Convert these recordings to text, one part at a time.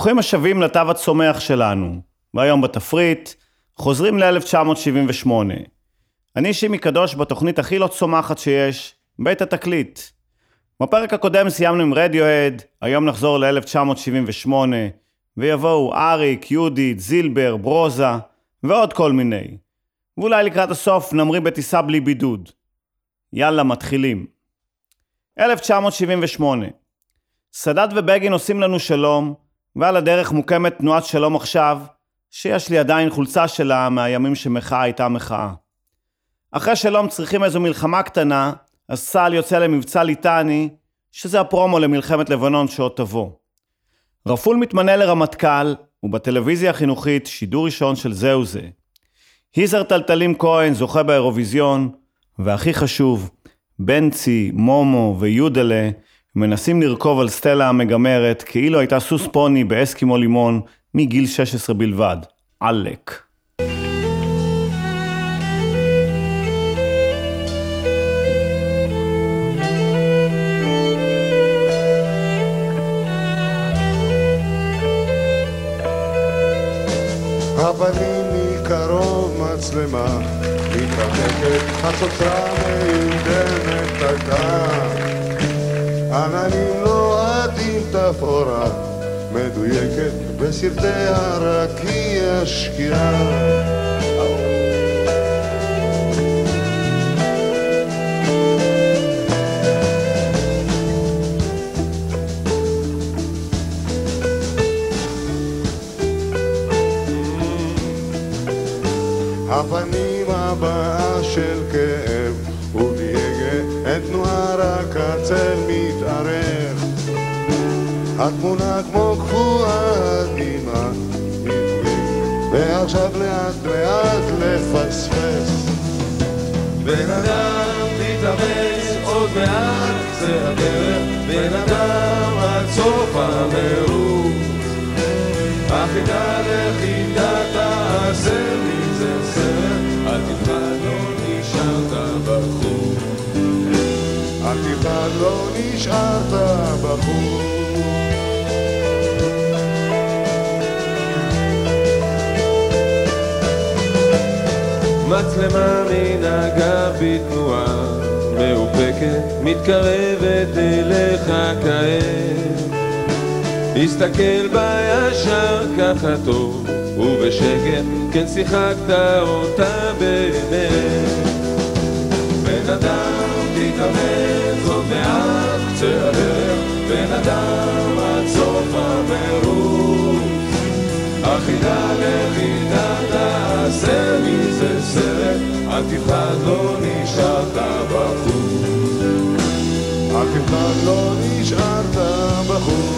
ברוכים השבים לתו הצומח שלנו, והיום בתפריט, חוזרים ל-1978. אני שימי קדוש בתוכנית הכי לא צומחת שיש, בית התקליט. בפרק הקודם סיימנו עם רדיוהד, היום נחזור ל-1978, ויבואו אריק, יהודית, זילבר, ברוזה, ועוד כל מיני. ואולי לקראת הסוף נמריא בטיסה בלי בידוד. יאללה, מתחילים. 1978 סאדאת ובגין עושים לנו שלום, ועל הדרך מוקמת תנועת שלום עכשיו, שיש לי עדיין חולצה שלה מהימים שמחאה הייתה מחאה. אחרי שלום צריכים איזו מלחמה קטנה, אז צה"ל יוצא למבצע ליטני, שזה הפרומו למלחמת לבנון שעוד תבוא. רפול מתמנה לרמטכ"ל, ובטלוויזיה החינוכית שידור ראשון של זהו זה. היזר טלטלים כהן זוכה באירוויזיון, והכי חשוב, בנצי, מומו ויודלה מנסים לרכוב על סטלה המגמרת כאילו הייתה סוס פוני באסקימו לימון מגיל 16 בלבד. עלק. הפנים מקרוב מצלמה מתרחקת, החצוצרה מיודמת הייתה עננים לוהטים תפאורה מדויקת בסרטי הרקיע שקיעה הפנים הבאה של כאב תנועה רק הצל מתארך התמונה כמו קפואה דמעה ועכשיו לאט לאט לפספס. בן אדם תתאמץ עוד מעט זה הדרך. בן אדם עד סוף המרוץ החידה לחידה תעשה מזה סרט אל תפחד לא נשארת בחוץ אל תפחד לא נשארת בחוץ מצלמה מן הגב בתנועה מאופקת מתקרבת אליך כעת. הסתכל בה ישר ככה טוב ובשקט כן שיחקת אותה באמת. בן אדם תתאמץ עוד מעט קצה הדרך בן אדם אל תפחד לא נשארת בחוץ. אל תפחד לא נשארת בחוץ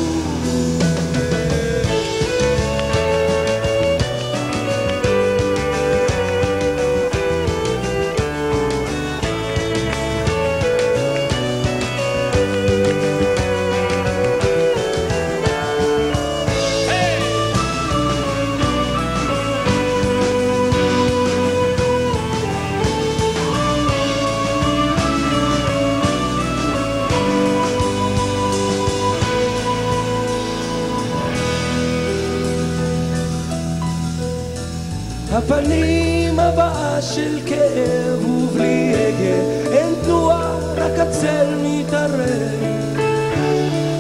הצל מתערב.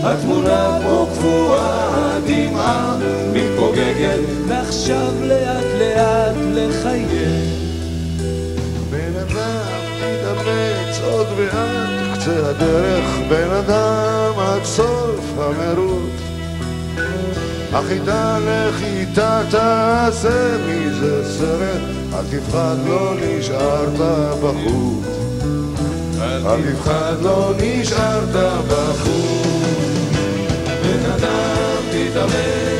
התמונה כמו קפואה, הדמעה מתפוגגת ועכשיו לאט לאט לחייב בן אדם תתאמץ עוד מעט קצה הדרך בן אדם עד סוף המרוץ. החידה לחיטה תעשה מזה סרט אל תפחד לא נשארת בחוץ אל תפחד לא נשארת בחוץ. בן אדם תתאמץ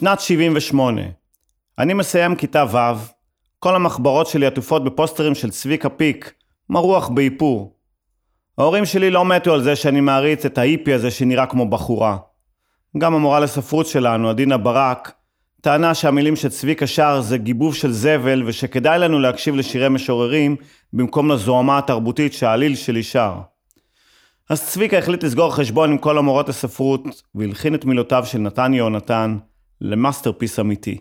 שנת 78. אני מסיים כיתה ו', כל המחברות שלי עטופות בפוסטרים של צביקה פיק, מרוח באיפור. ההורים שלי לא מתו על זה שאני מעריץ את ההיפי הזה שנראה כמו בחורה. גם המורה לספרות שלנו, עדינה ברק, טענה שהמילים שצביקה שר זה גיבוב של זבל ושכדאי לנו להקשיב לשירי משוררים במקום לזוהמה התרבותית שהעליל שלי שר. אז צביקה החליט לסגור חשבון עם כל המורות לספרות והלחין את מילותיו של נתן יהונתן ל masterpiece אמיתי.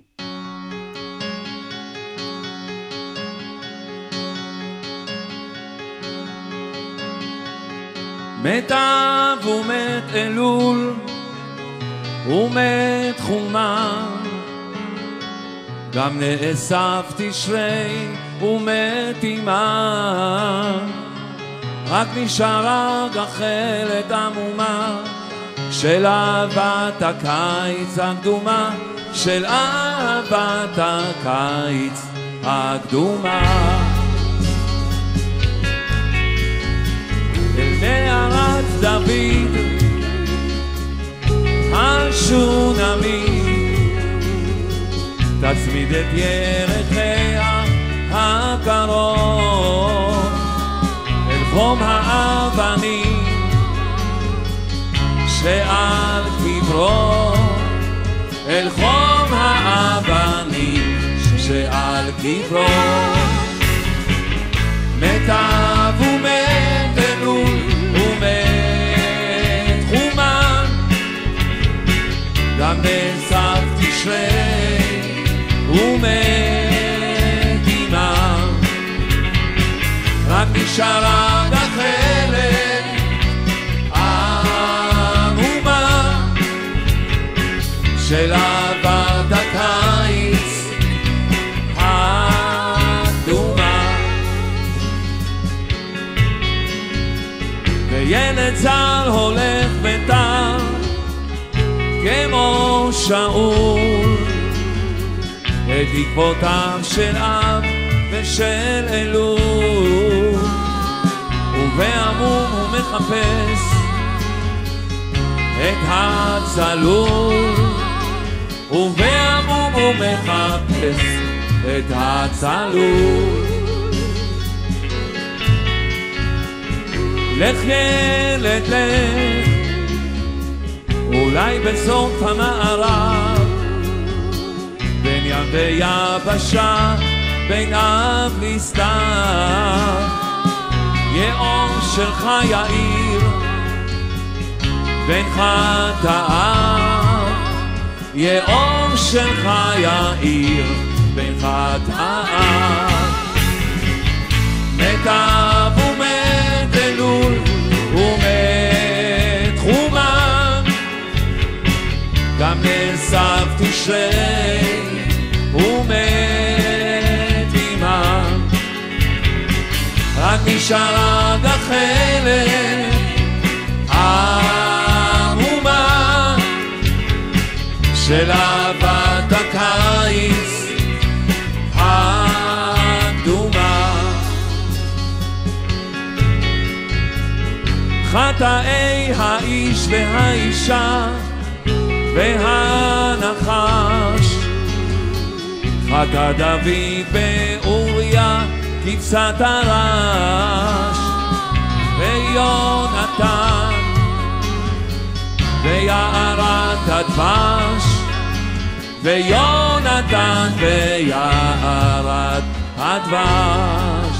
מת אב ומת אלול ומת חומם. גם נאסף תשרי ומת עמם. רק נשארה גחלת עמומה של אהבת הקיץ הקדומה של אהבת הקיץ הקדומה. אל מערת דוד השונמי תצמיד את ירחיה הקרוב. אל חום האבנים שעל קברו אל חום האבנים שעל קברו. מתה ומת אלול ומת חומה גם בסף תשרי ומת עמם. רק נשארה גחלת של אהבת הקיץ הקדומה וילד זר הולך וטר כמו שאול. את עקבותיו של אב ושל אלול. ובעמום הוא מחפש את הצלול ובעמום הוא מחפש את הצלול. לך ילד לך אולי בסוף המערב בין ים ויבשה בין אב לסתיו יאור שלך יאיר בין חטאיו יאור שלך יאיר בין חטאיו מת אב ומת אלול ומת חומה גם נאסף תשרי ומת עמם רק נשארה גחלת של אהבת הקיץ הקדומה חטאי האיש והאישה והנחש. חטא דוד באוריה כבשת הרש. ויונתן ויערת הדבש ויונתן ויערת הדבש.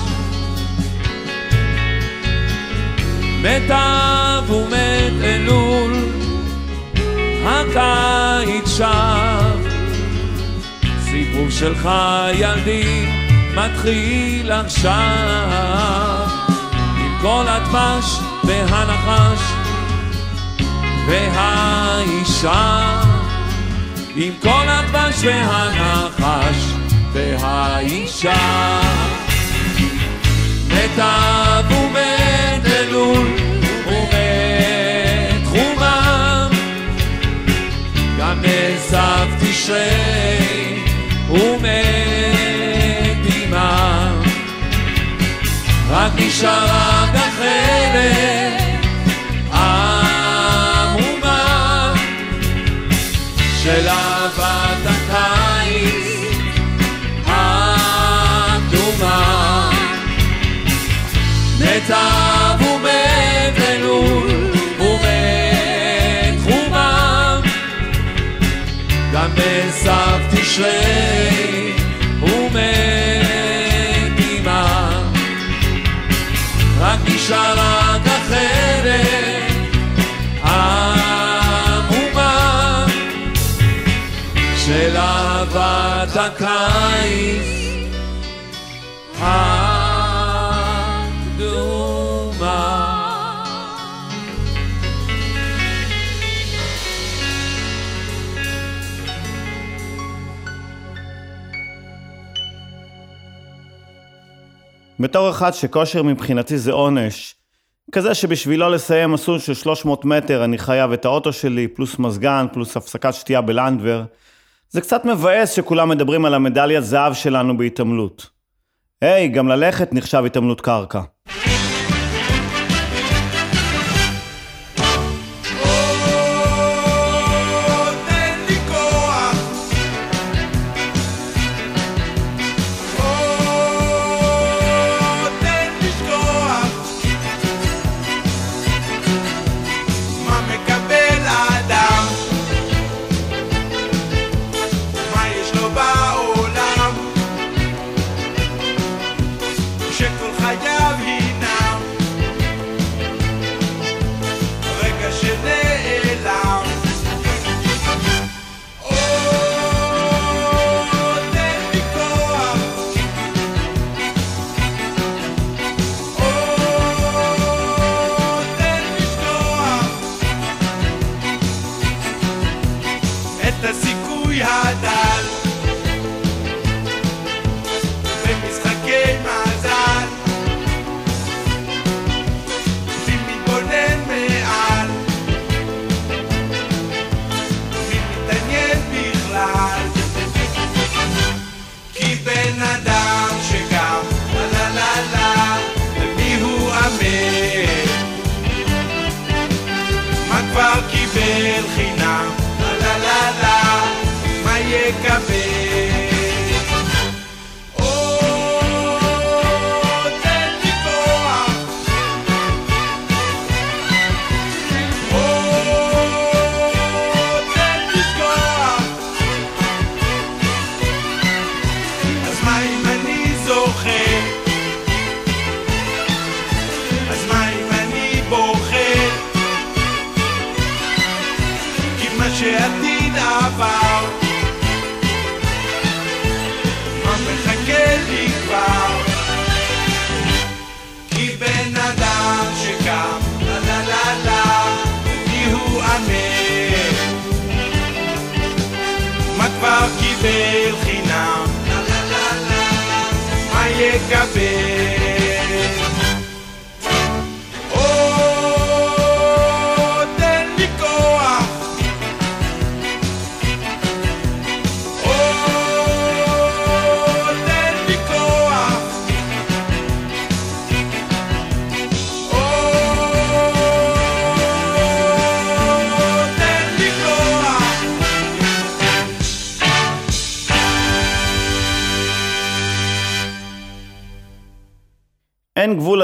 מת אב ומת אלול הקיץ שב. סיפור שלך ילדי מתחיל עכשיו. עם כל הדבש והנחש והאישה עם כל הדבש והנחש והאישה מת אב ומת אלול ומת חומם. גם נאסף תשרי ומת עמם רק נשארה גחלת ומת אלול ומת חומם גם בסף תשרי ומת עמם רק נשאר רק החרב עמומה של אהבת הקיץ בתור אחד שכושר מבחינתי זה עונש, כזה שבשבילו לסיים מסלול של 300 מטר אני חייב את האוטו שלי, פלוס מזגן, פלוס הפסקת שתייה בלנדבר, זה קצת מבאס שכולם מדברים על המדליית זהב שלנו בהתעמלות. היי, גם ללכת נחשב התעמלות קרקע. now. כבר קיבל חינם? לה לה לה לה, מה יקבל?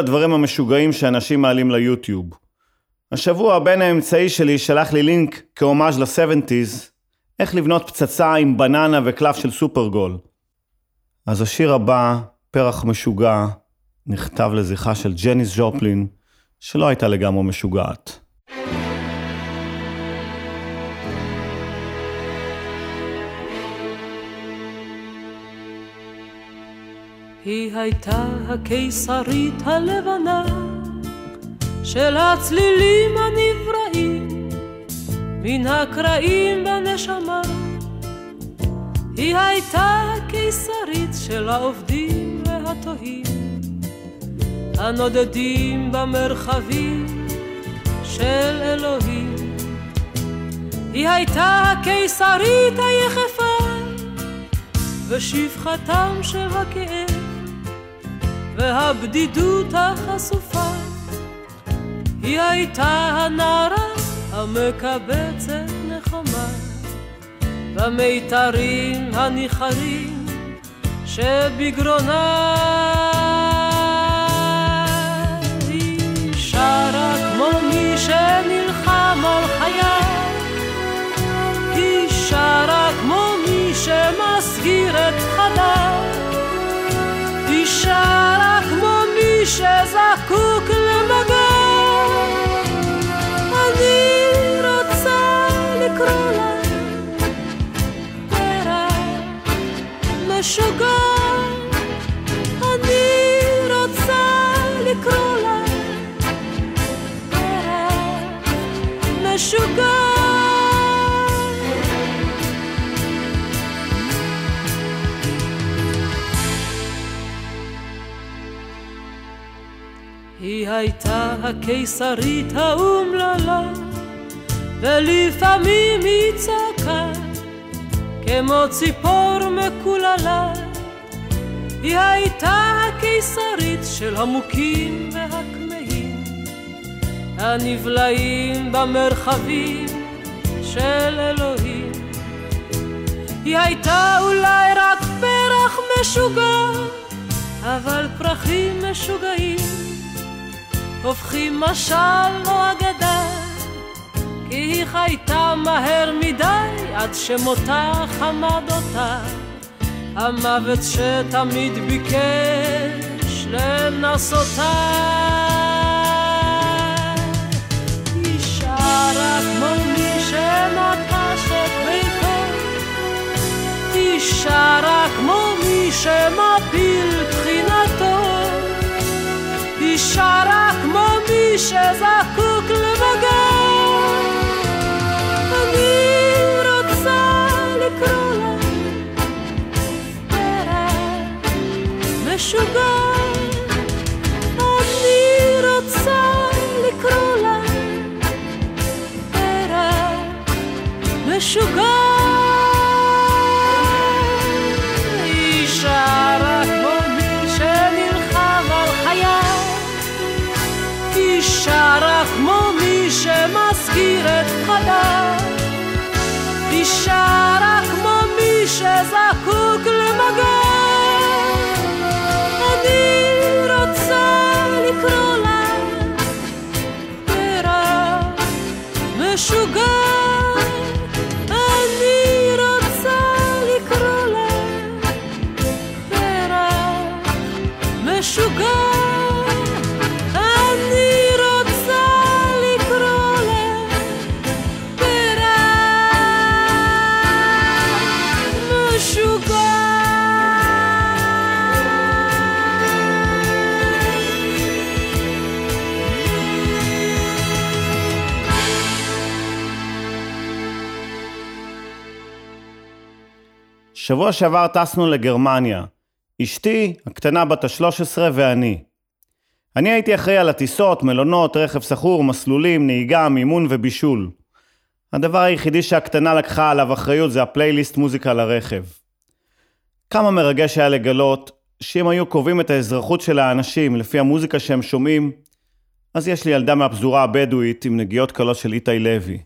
לדברים המשוגעים שאנשים מעלים ליוטיוב. השבוע הבן האמצעי שלי שלח לי לינק כהומאז' ל-70's, איך לבנות פצצה עם בננה וקלף של סופרגול. אז השיר הבא, פרח משוגע, נכתב לזכרה של ג'ניס ז'ופלין, שלא הייתה לגמרי משוגעת. היא הייתה הקיסרית הלבנה של הצלילים הנבראים מן הקרעים בנשמה. היא הייתה הקיסרית של העובדים והתוהים הנודדים במרחבים של אלוהים. היא הייתה הקיסרית היחפה ושפחתם של הכאב והבדידות החשופה היא הייתה הנערה המקבצת נחמה במיתרים הניחרים שבגרונה. היא שרה כמו מי שנלחם על חייו היא שרה כמו מי שמסגיר את חדיו שלח מו מי שזקוק למגן הקיסרית האומללה, ולפעמים היא צעקה כמו ציפור מקוללה. היא הייתה הקיסרית של המוכים והכמהים, הנבלעים במרחבים של אלוהים. היא הייתה אולי רק פרח משוגע, אבל פרחים משוגעים הופכים משל או אגדה, כי היא חייתה מהר מדי עד שמותה חמד אותה, המוות שתמיד ביקש לנסותה. היא שרה כמו מי שנטש את ביתו, היא שרה כמו מי שמפיל תחינתו. היא שרה כמו מי שזקוק למגע. שבוע שעבר טסנו לגרמניה. אשתי, הקטנה בת ה-13 ואני. אני הייתי אחראי על הטיסות, מלונות, רכב סחור, מסלולים, נהיגה, מימון ובישול. הדבר היחידי שהקטנה לקחה עליו אחריות זה הפלייליסט מוזיקה לרכב. כמה מרגש היה לגלות שאם היו קובעים את האזרחות של האנשים לפי המוזיקה שהם שומעים, אז יש לי ילדה מהפזורה הבדואית עם נגיעות קלות של איתי לוי.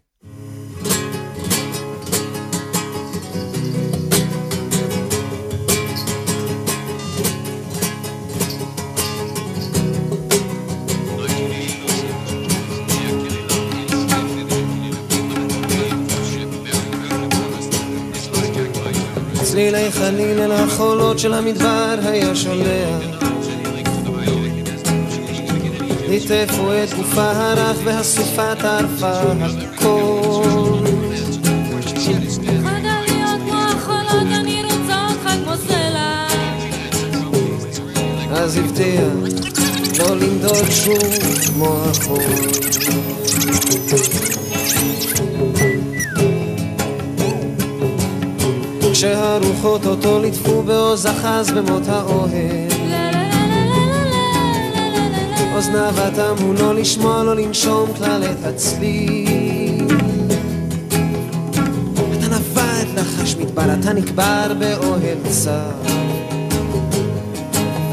צלילי חליל אל החולות של המדבר היה שולח. ליטפו את גופה הרך והסופה טרפה הכל. אז הבטיח לא לנדוד שוב כמו החול כשהרוחות אותו ליטפו בעוז אחז במות האוהל. אוזניו התאמו לא לשמוע, לא לנשום כלל את הצליל. אתה נפל, לחש מדבר, אתה נקבר באוהל צר.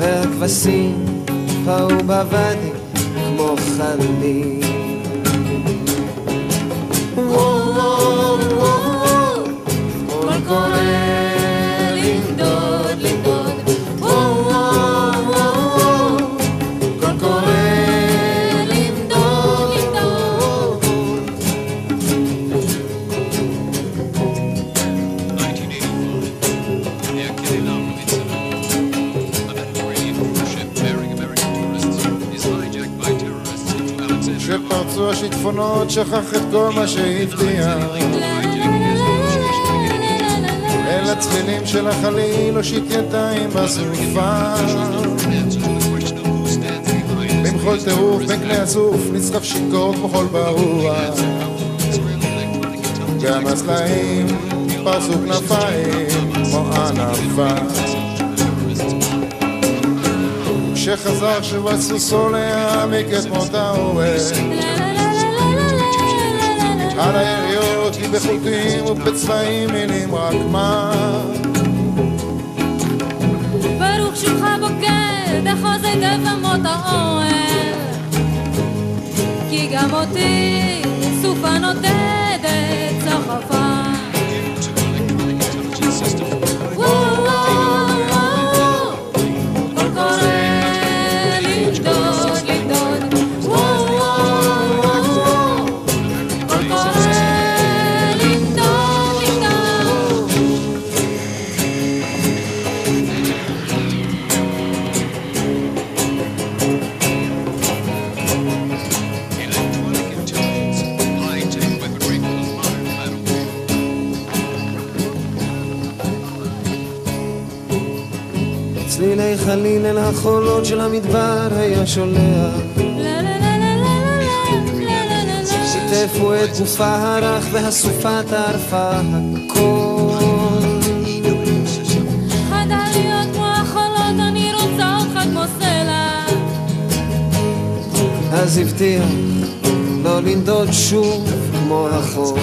והכבשים באו בוואדי כמו חליל. מה שהבטיח. אל הצלילים של החליל, הושיט ידיים בסופה. במחול טירוף בין כלי הסוף, נסחף שיכור כמו חול ברוח. גם הסלעים פרסו כנפיים כמו ענפה. כשחזר שוב על להעמיק את מות האורל על היריות היא בחוטים ובצבעים מילים רק מה? ברוך שובך בוקר בחוזק אבמות האוהל? כי גם אותי סופה נודדת סחפה החולות של המדבר היה שולח. שיתפו את גופה הרך והסופה טרפה הכל. אז הבטיח לא לנדוד שוב כמו החור.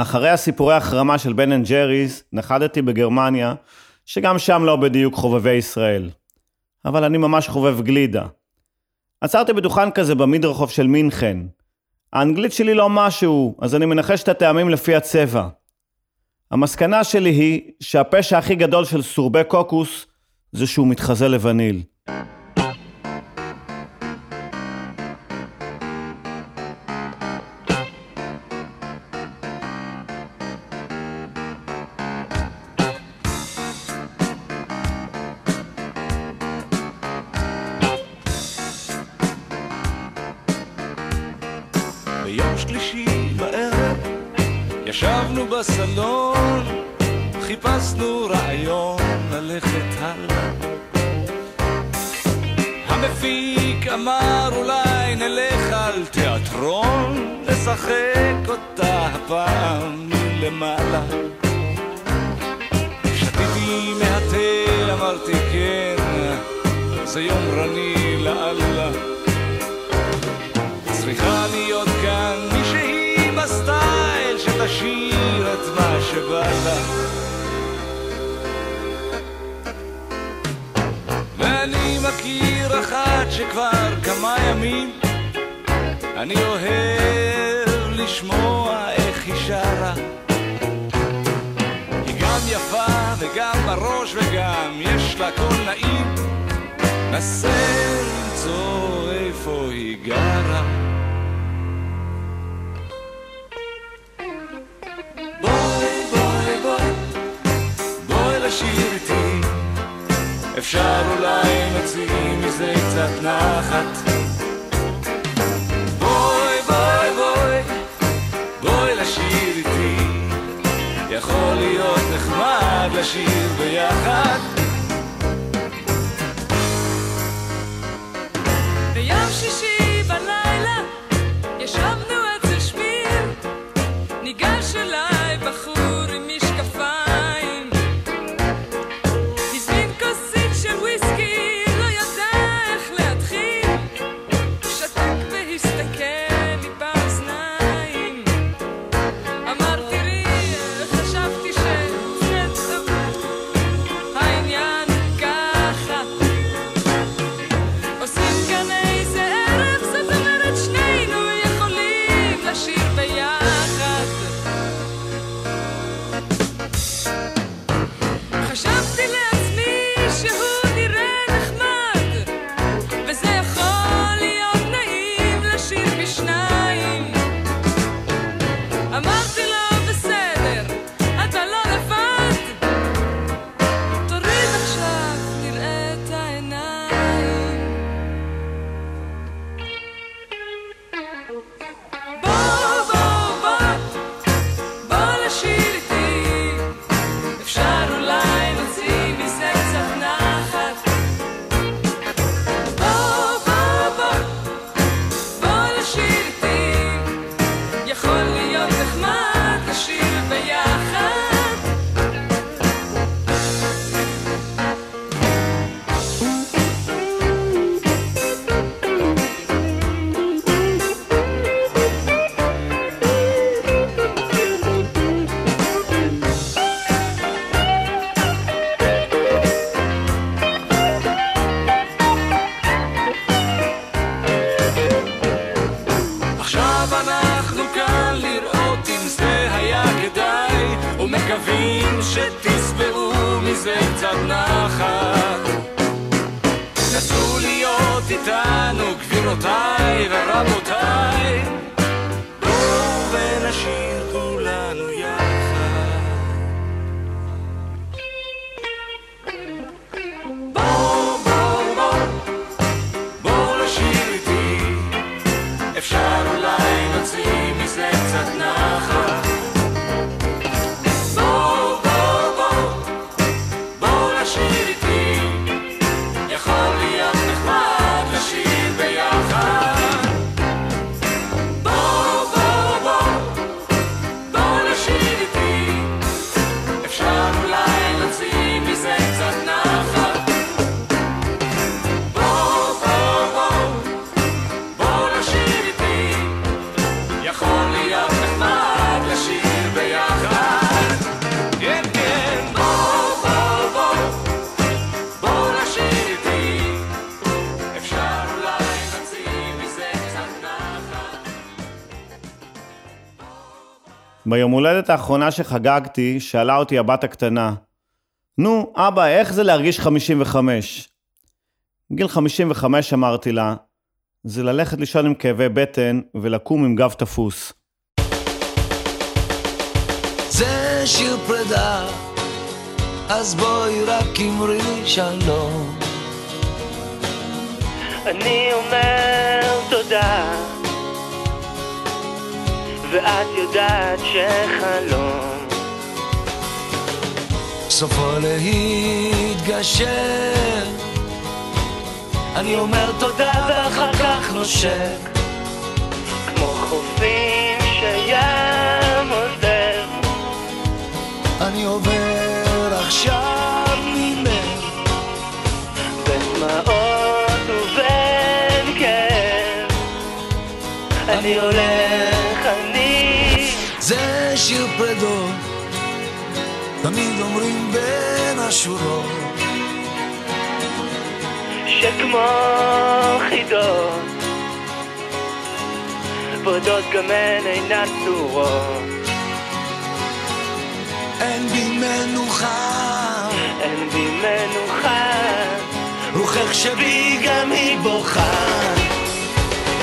אחרי הסיפורי החרמה של בן אנד ג'ריז, נחתתי בגרמניה, שגם שם לא בדיוק חובבי ישראל. אבל אני ממש חובב גלידה. עצרתי בדוכן כזה במדרחוב של מינכן. האנגלית שלי לא משהו, אז אני מנחש את הטעמים לפי הצבע. המסקנה שלי היא שהפשע הכי גדול של סורבי קוקוס זה שהוא מתחזה לווניל. כמה ימים אני אוהב לשמוע איך היא שרה. היא גם יפה וגם בראש וגם יש לה קול נעים. נסה למצוא איפה היא גרה. אפשר אולי מזה קצת נחת. בואי, בואי, בואי, בואי לשיר איתי. יכול להיות נחמד לשיר ביום הולדת האחרונה שחגגתי, שאלה אותי הבת הקטנה, נו, אבא, איך זה להרגיש 55? גיל 55, אמרתי לה, זה ללכת לישון עם כאבי בטן ולקום עם גב תפוס. זה שיר פרידה, אז בואי רק אמרי שלום. אני אומר תודה, ואת יודעת שחלום סופו להתגשר. אני אומר תודה ואחר כך נושק. כמו חופים שים עוזר. אני עובר עכשיו ממך. בדמעות ובין כאב. אני אני... שיר פרדות, תמיד אומרים בין השורות. שכמו חידות, ורדות גם הן אינן צורות. אין בי מנוחה, אין בי מנוחה, רוחך שבי גם היא בוכה.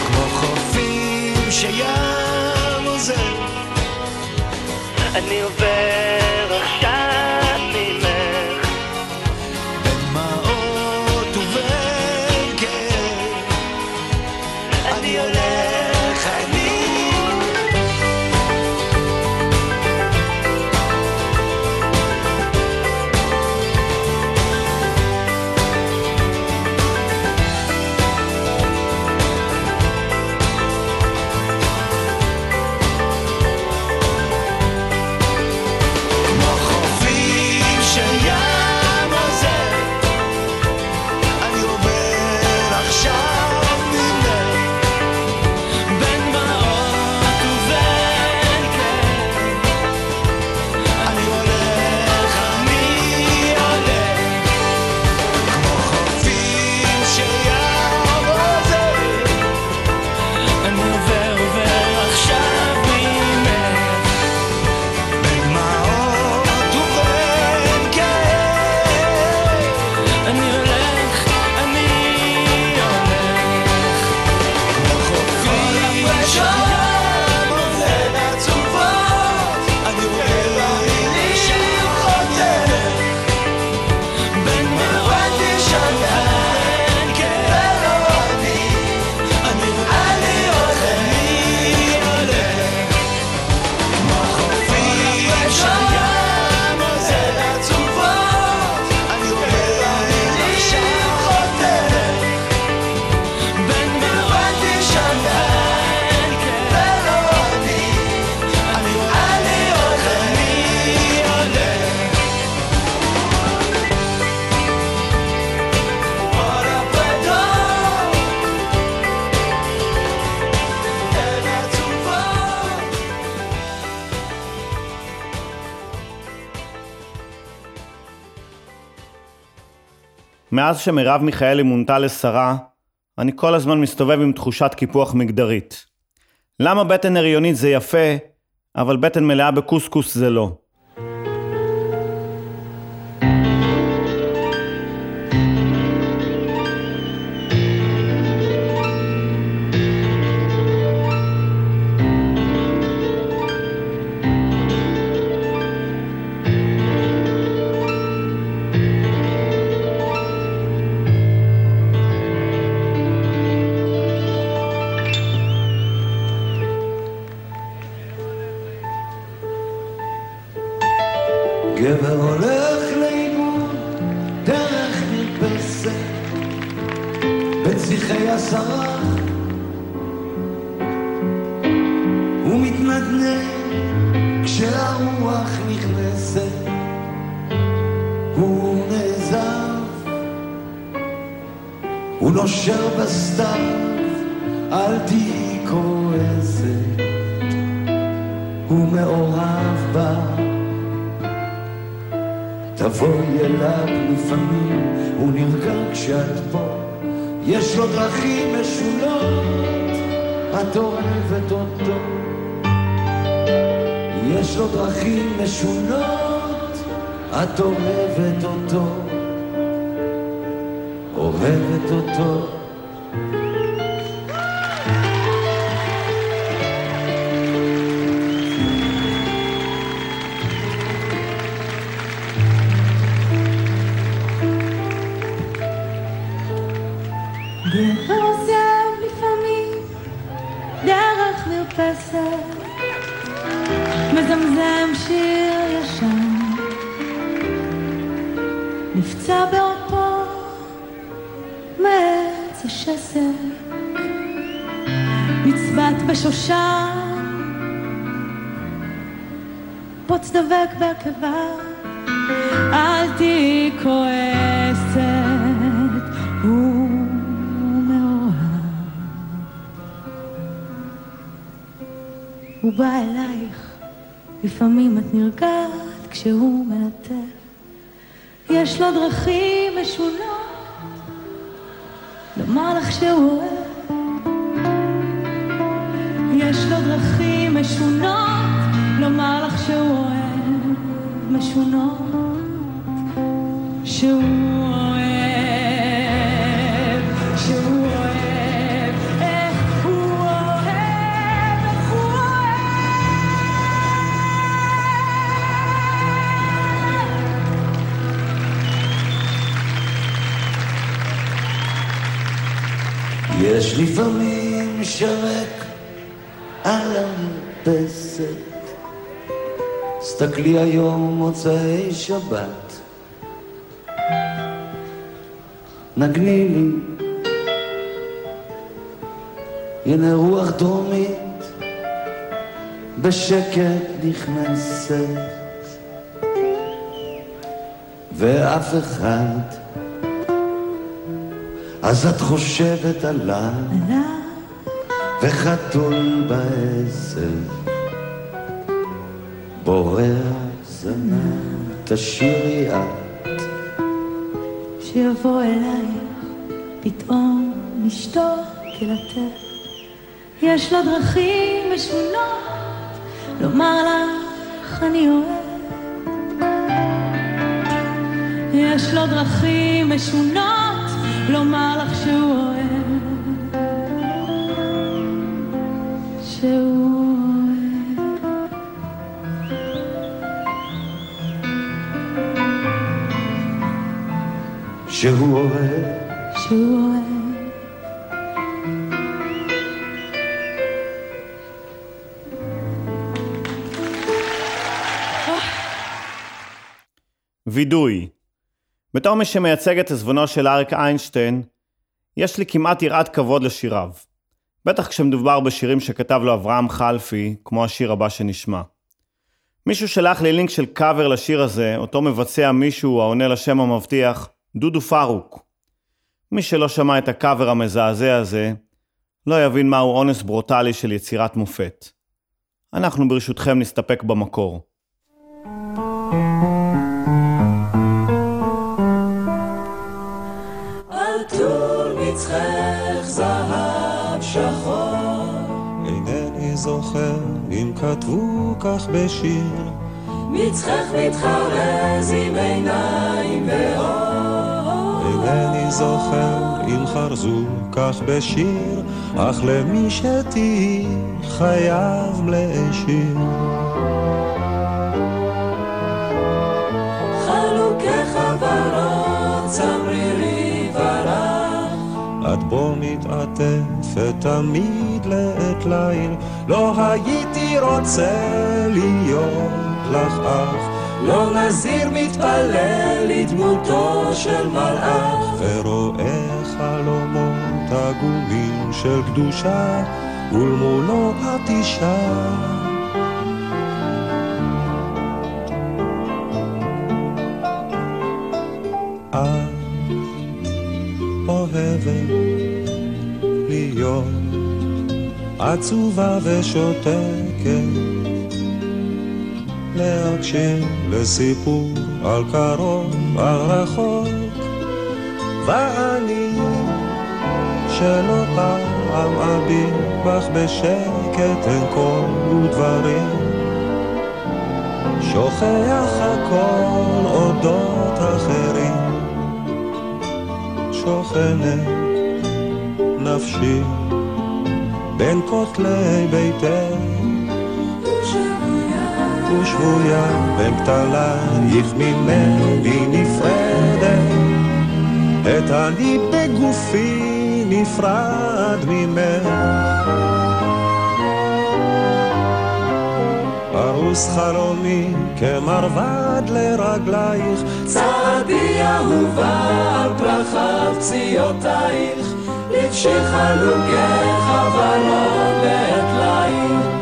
כמו חופים שים עוזר, אני עובר מאז שמרב מיכאלי מונתה לשרה, אני כל הזמן מסתובב עם תחושת קיפוח מגדרית. למה בטן הריונית זה יפה, אבל בטן מלאה בקוסקוס זה לא? אוהבת אותו. פוץ דבק בעקבה, אל תהיי כועסת, הוא מאוהב. הוא בא אלייך, לפעמים את נרגעת כשהוא מלטף. יש לו דרכים משונות לומר לך שהוא אוהב. יש לו דרכים משונות איך הוא יש לפעמים שרק על המרפסת. סתכלי היום מוצאי שבת. נגני לי, הנה רוח דרומית בשקט נכנסת, ואף אחד. אז את חושבת עליו, וחתול בעשב, בורח זנב, תשאירי את. שיבוא אלייך, פתאום נשתוק כלטף. יש לו דרכים משונות לומר לך אני אוהב. יש לו דרכים משונות לומר לך שהוא אוהב. שהוא אוהב, שהוא אוהב. וידוי. בתור מי שמייצג את עזבונו של אריק איינשטיין, יש לי כמעט יראת כבוד לשיריו. בטח כשמדובר בשירים שכתב לו אברהם חלפי, כמו השיר הבא שנשמע. מישהו שלח לי לינק של קאבר לשיר הזה, אותו מבצע מישהו העונה לשם המבטיח, דודו פרוק. מי שלא שמע את הקאבר המזעזע הזה, לא יבין מהו אונס ברוטלי של יצירת מופת. אנחנו ברשותכם נסתפק במקור. זוכר אם כתבו כך בשיר. מצחך מתחרז עם עיניים ואור. אינני זוכר אם חרזו כך בשיר, אך למי שתהי חייב להשאיר. צמרירי ורח. את בו מתעטפת תמיד לעת ליל, לא הייתי רוצה להיות לך אח. לא נזיר מתפלל לדמותו של מלאך. ורואה חלומות עגומים של קדושה, ולמולו את אישה. את אוהבת להיות עצובה ושותקת, להקשיב לסיפור על קרוב, על רחוק, ואני שלא פעם אביט בך בשקט אין כל ודברים, שוכח הכל אודות אחרים, שוכנת נפשי בין כותלי ביתך ושבויה בין ממני נפרדת. את אני בגופי נפרד ממך. פרוס חלומי כמרבד לרגלייך. צעדי אהובה על פרחת פציעותייך לבשי חלוקך הוורוד בעת עוד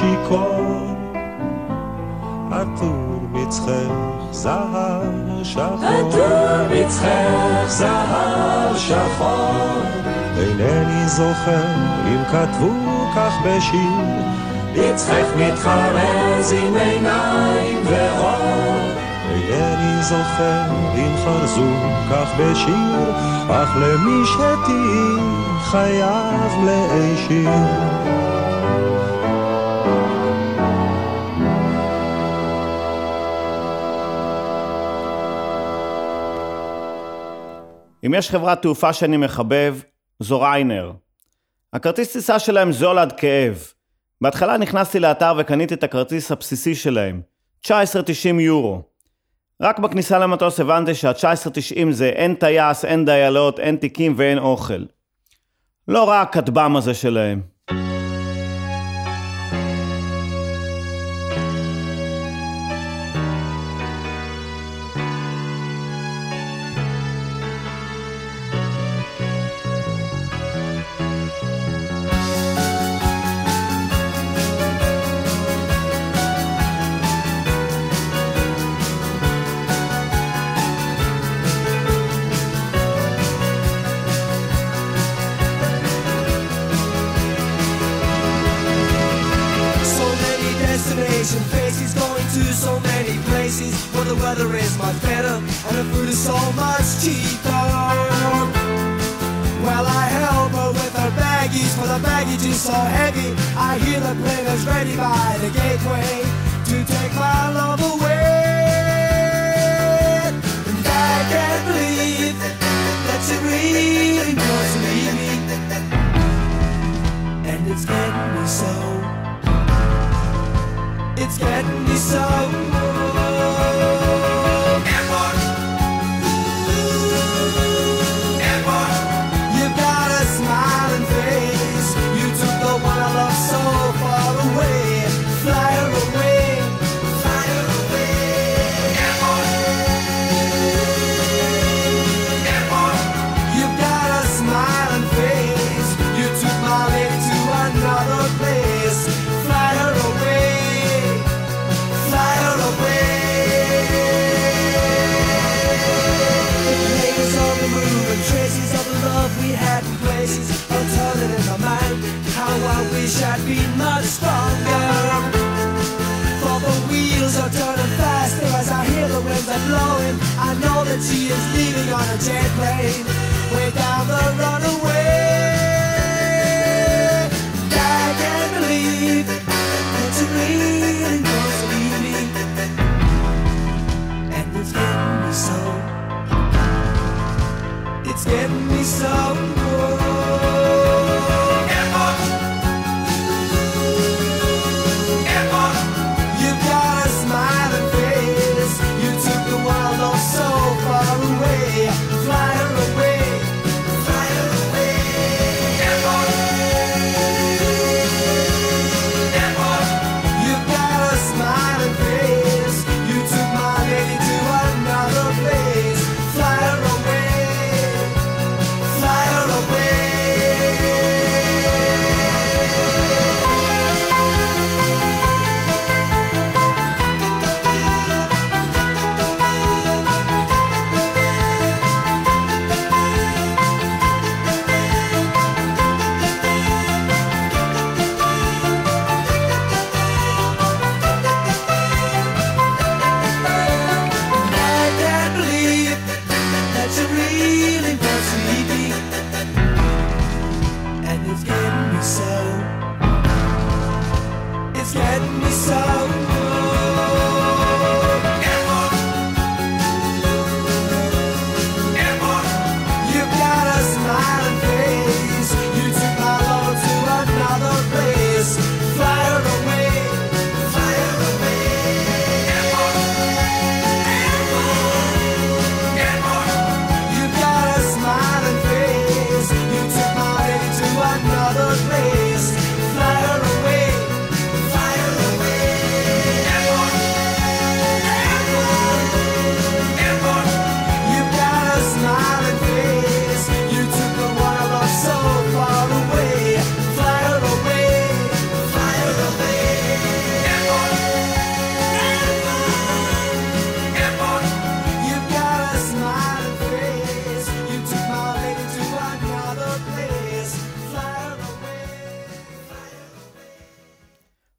אור כשיכור. עטור מצחך זהב שחור, עטור מצחך זהב שחור. אינני זוכר אם כתבו כך בשיר, מצחך מתחרז עם עיניים ואור אינני זוכר אם חרזו כך בשיר, אך למי שתהי חייב להישיר. אם יש חברת תעופה שאני מחבב, זו ריינר. הכרטיס טיסה שלהם זול עד כאב. בהתחלה נכנסתי לאתר וקניתי את הכרטיס הבסיסי שלהם, 19.90 יורו. רק בכניסה למטוס הבנתי שה-19.90 זה אין טייס, אין דיילות, אין תיקים ואין אוכל. לא רע הכטב"ם הזה שלהם.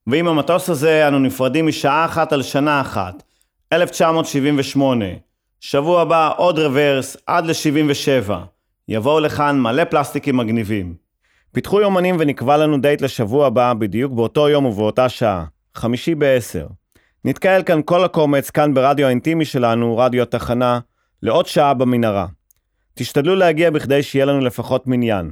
ועם המטוס הזה אנו נפרדים משעה אחת על שנה אחת. 1978. שבוע הבא עוד רוורס עד ל-77. יבואו לכאן מלא פלסטיקים מגניבים. פיתחו יומנים ונקבע לנו דייט לשבוע הבא בדיוק באותו יום ובאותה שעה. חמישי בעשר. נתקהל כאן כל הקומץ כאן ברדיו האינטימי שלנו, רדיו התחנה, לעוד שעה במנהרה. תשתדלו להגיע בכדי שיהיה לנו לפחות מניין.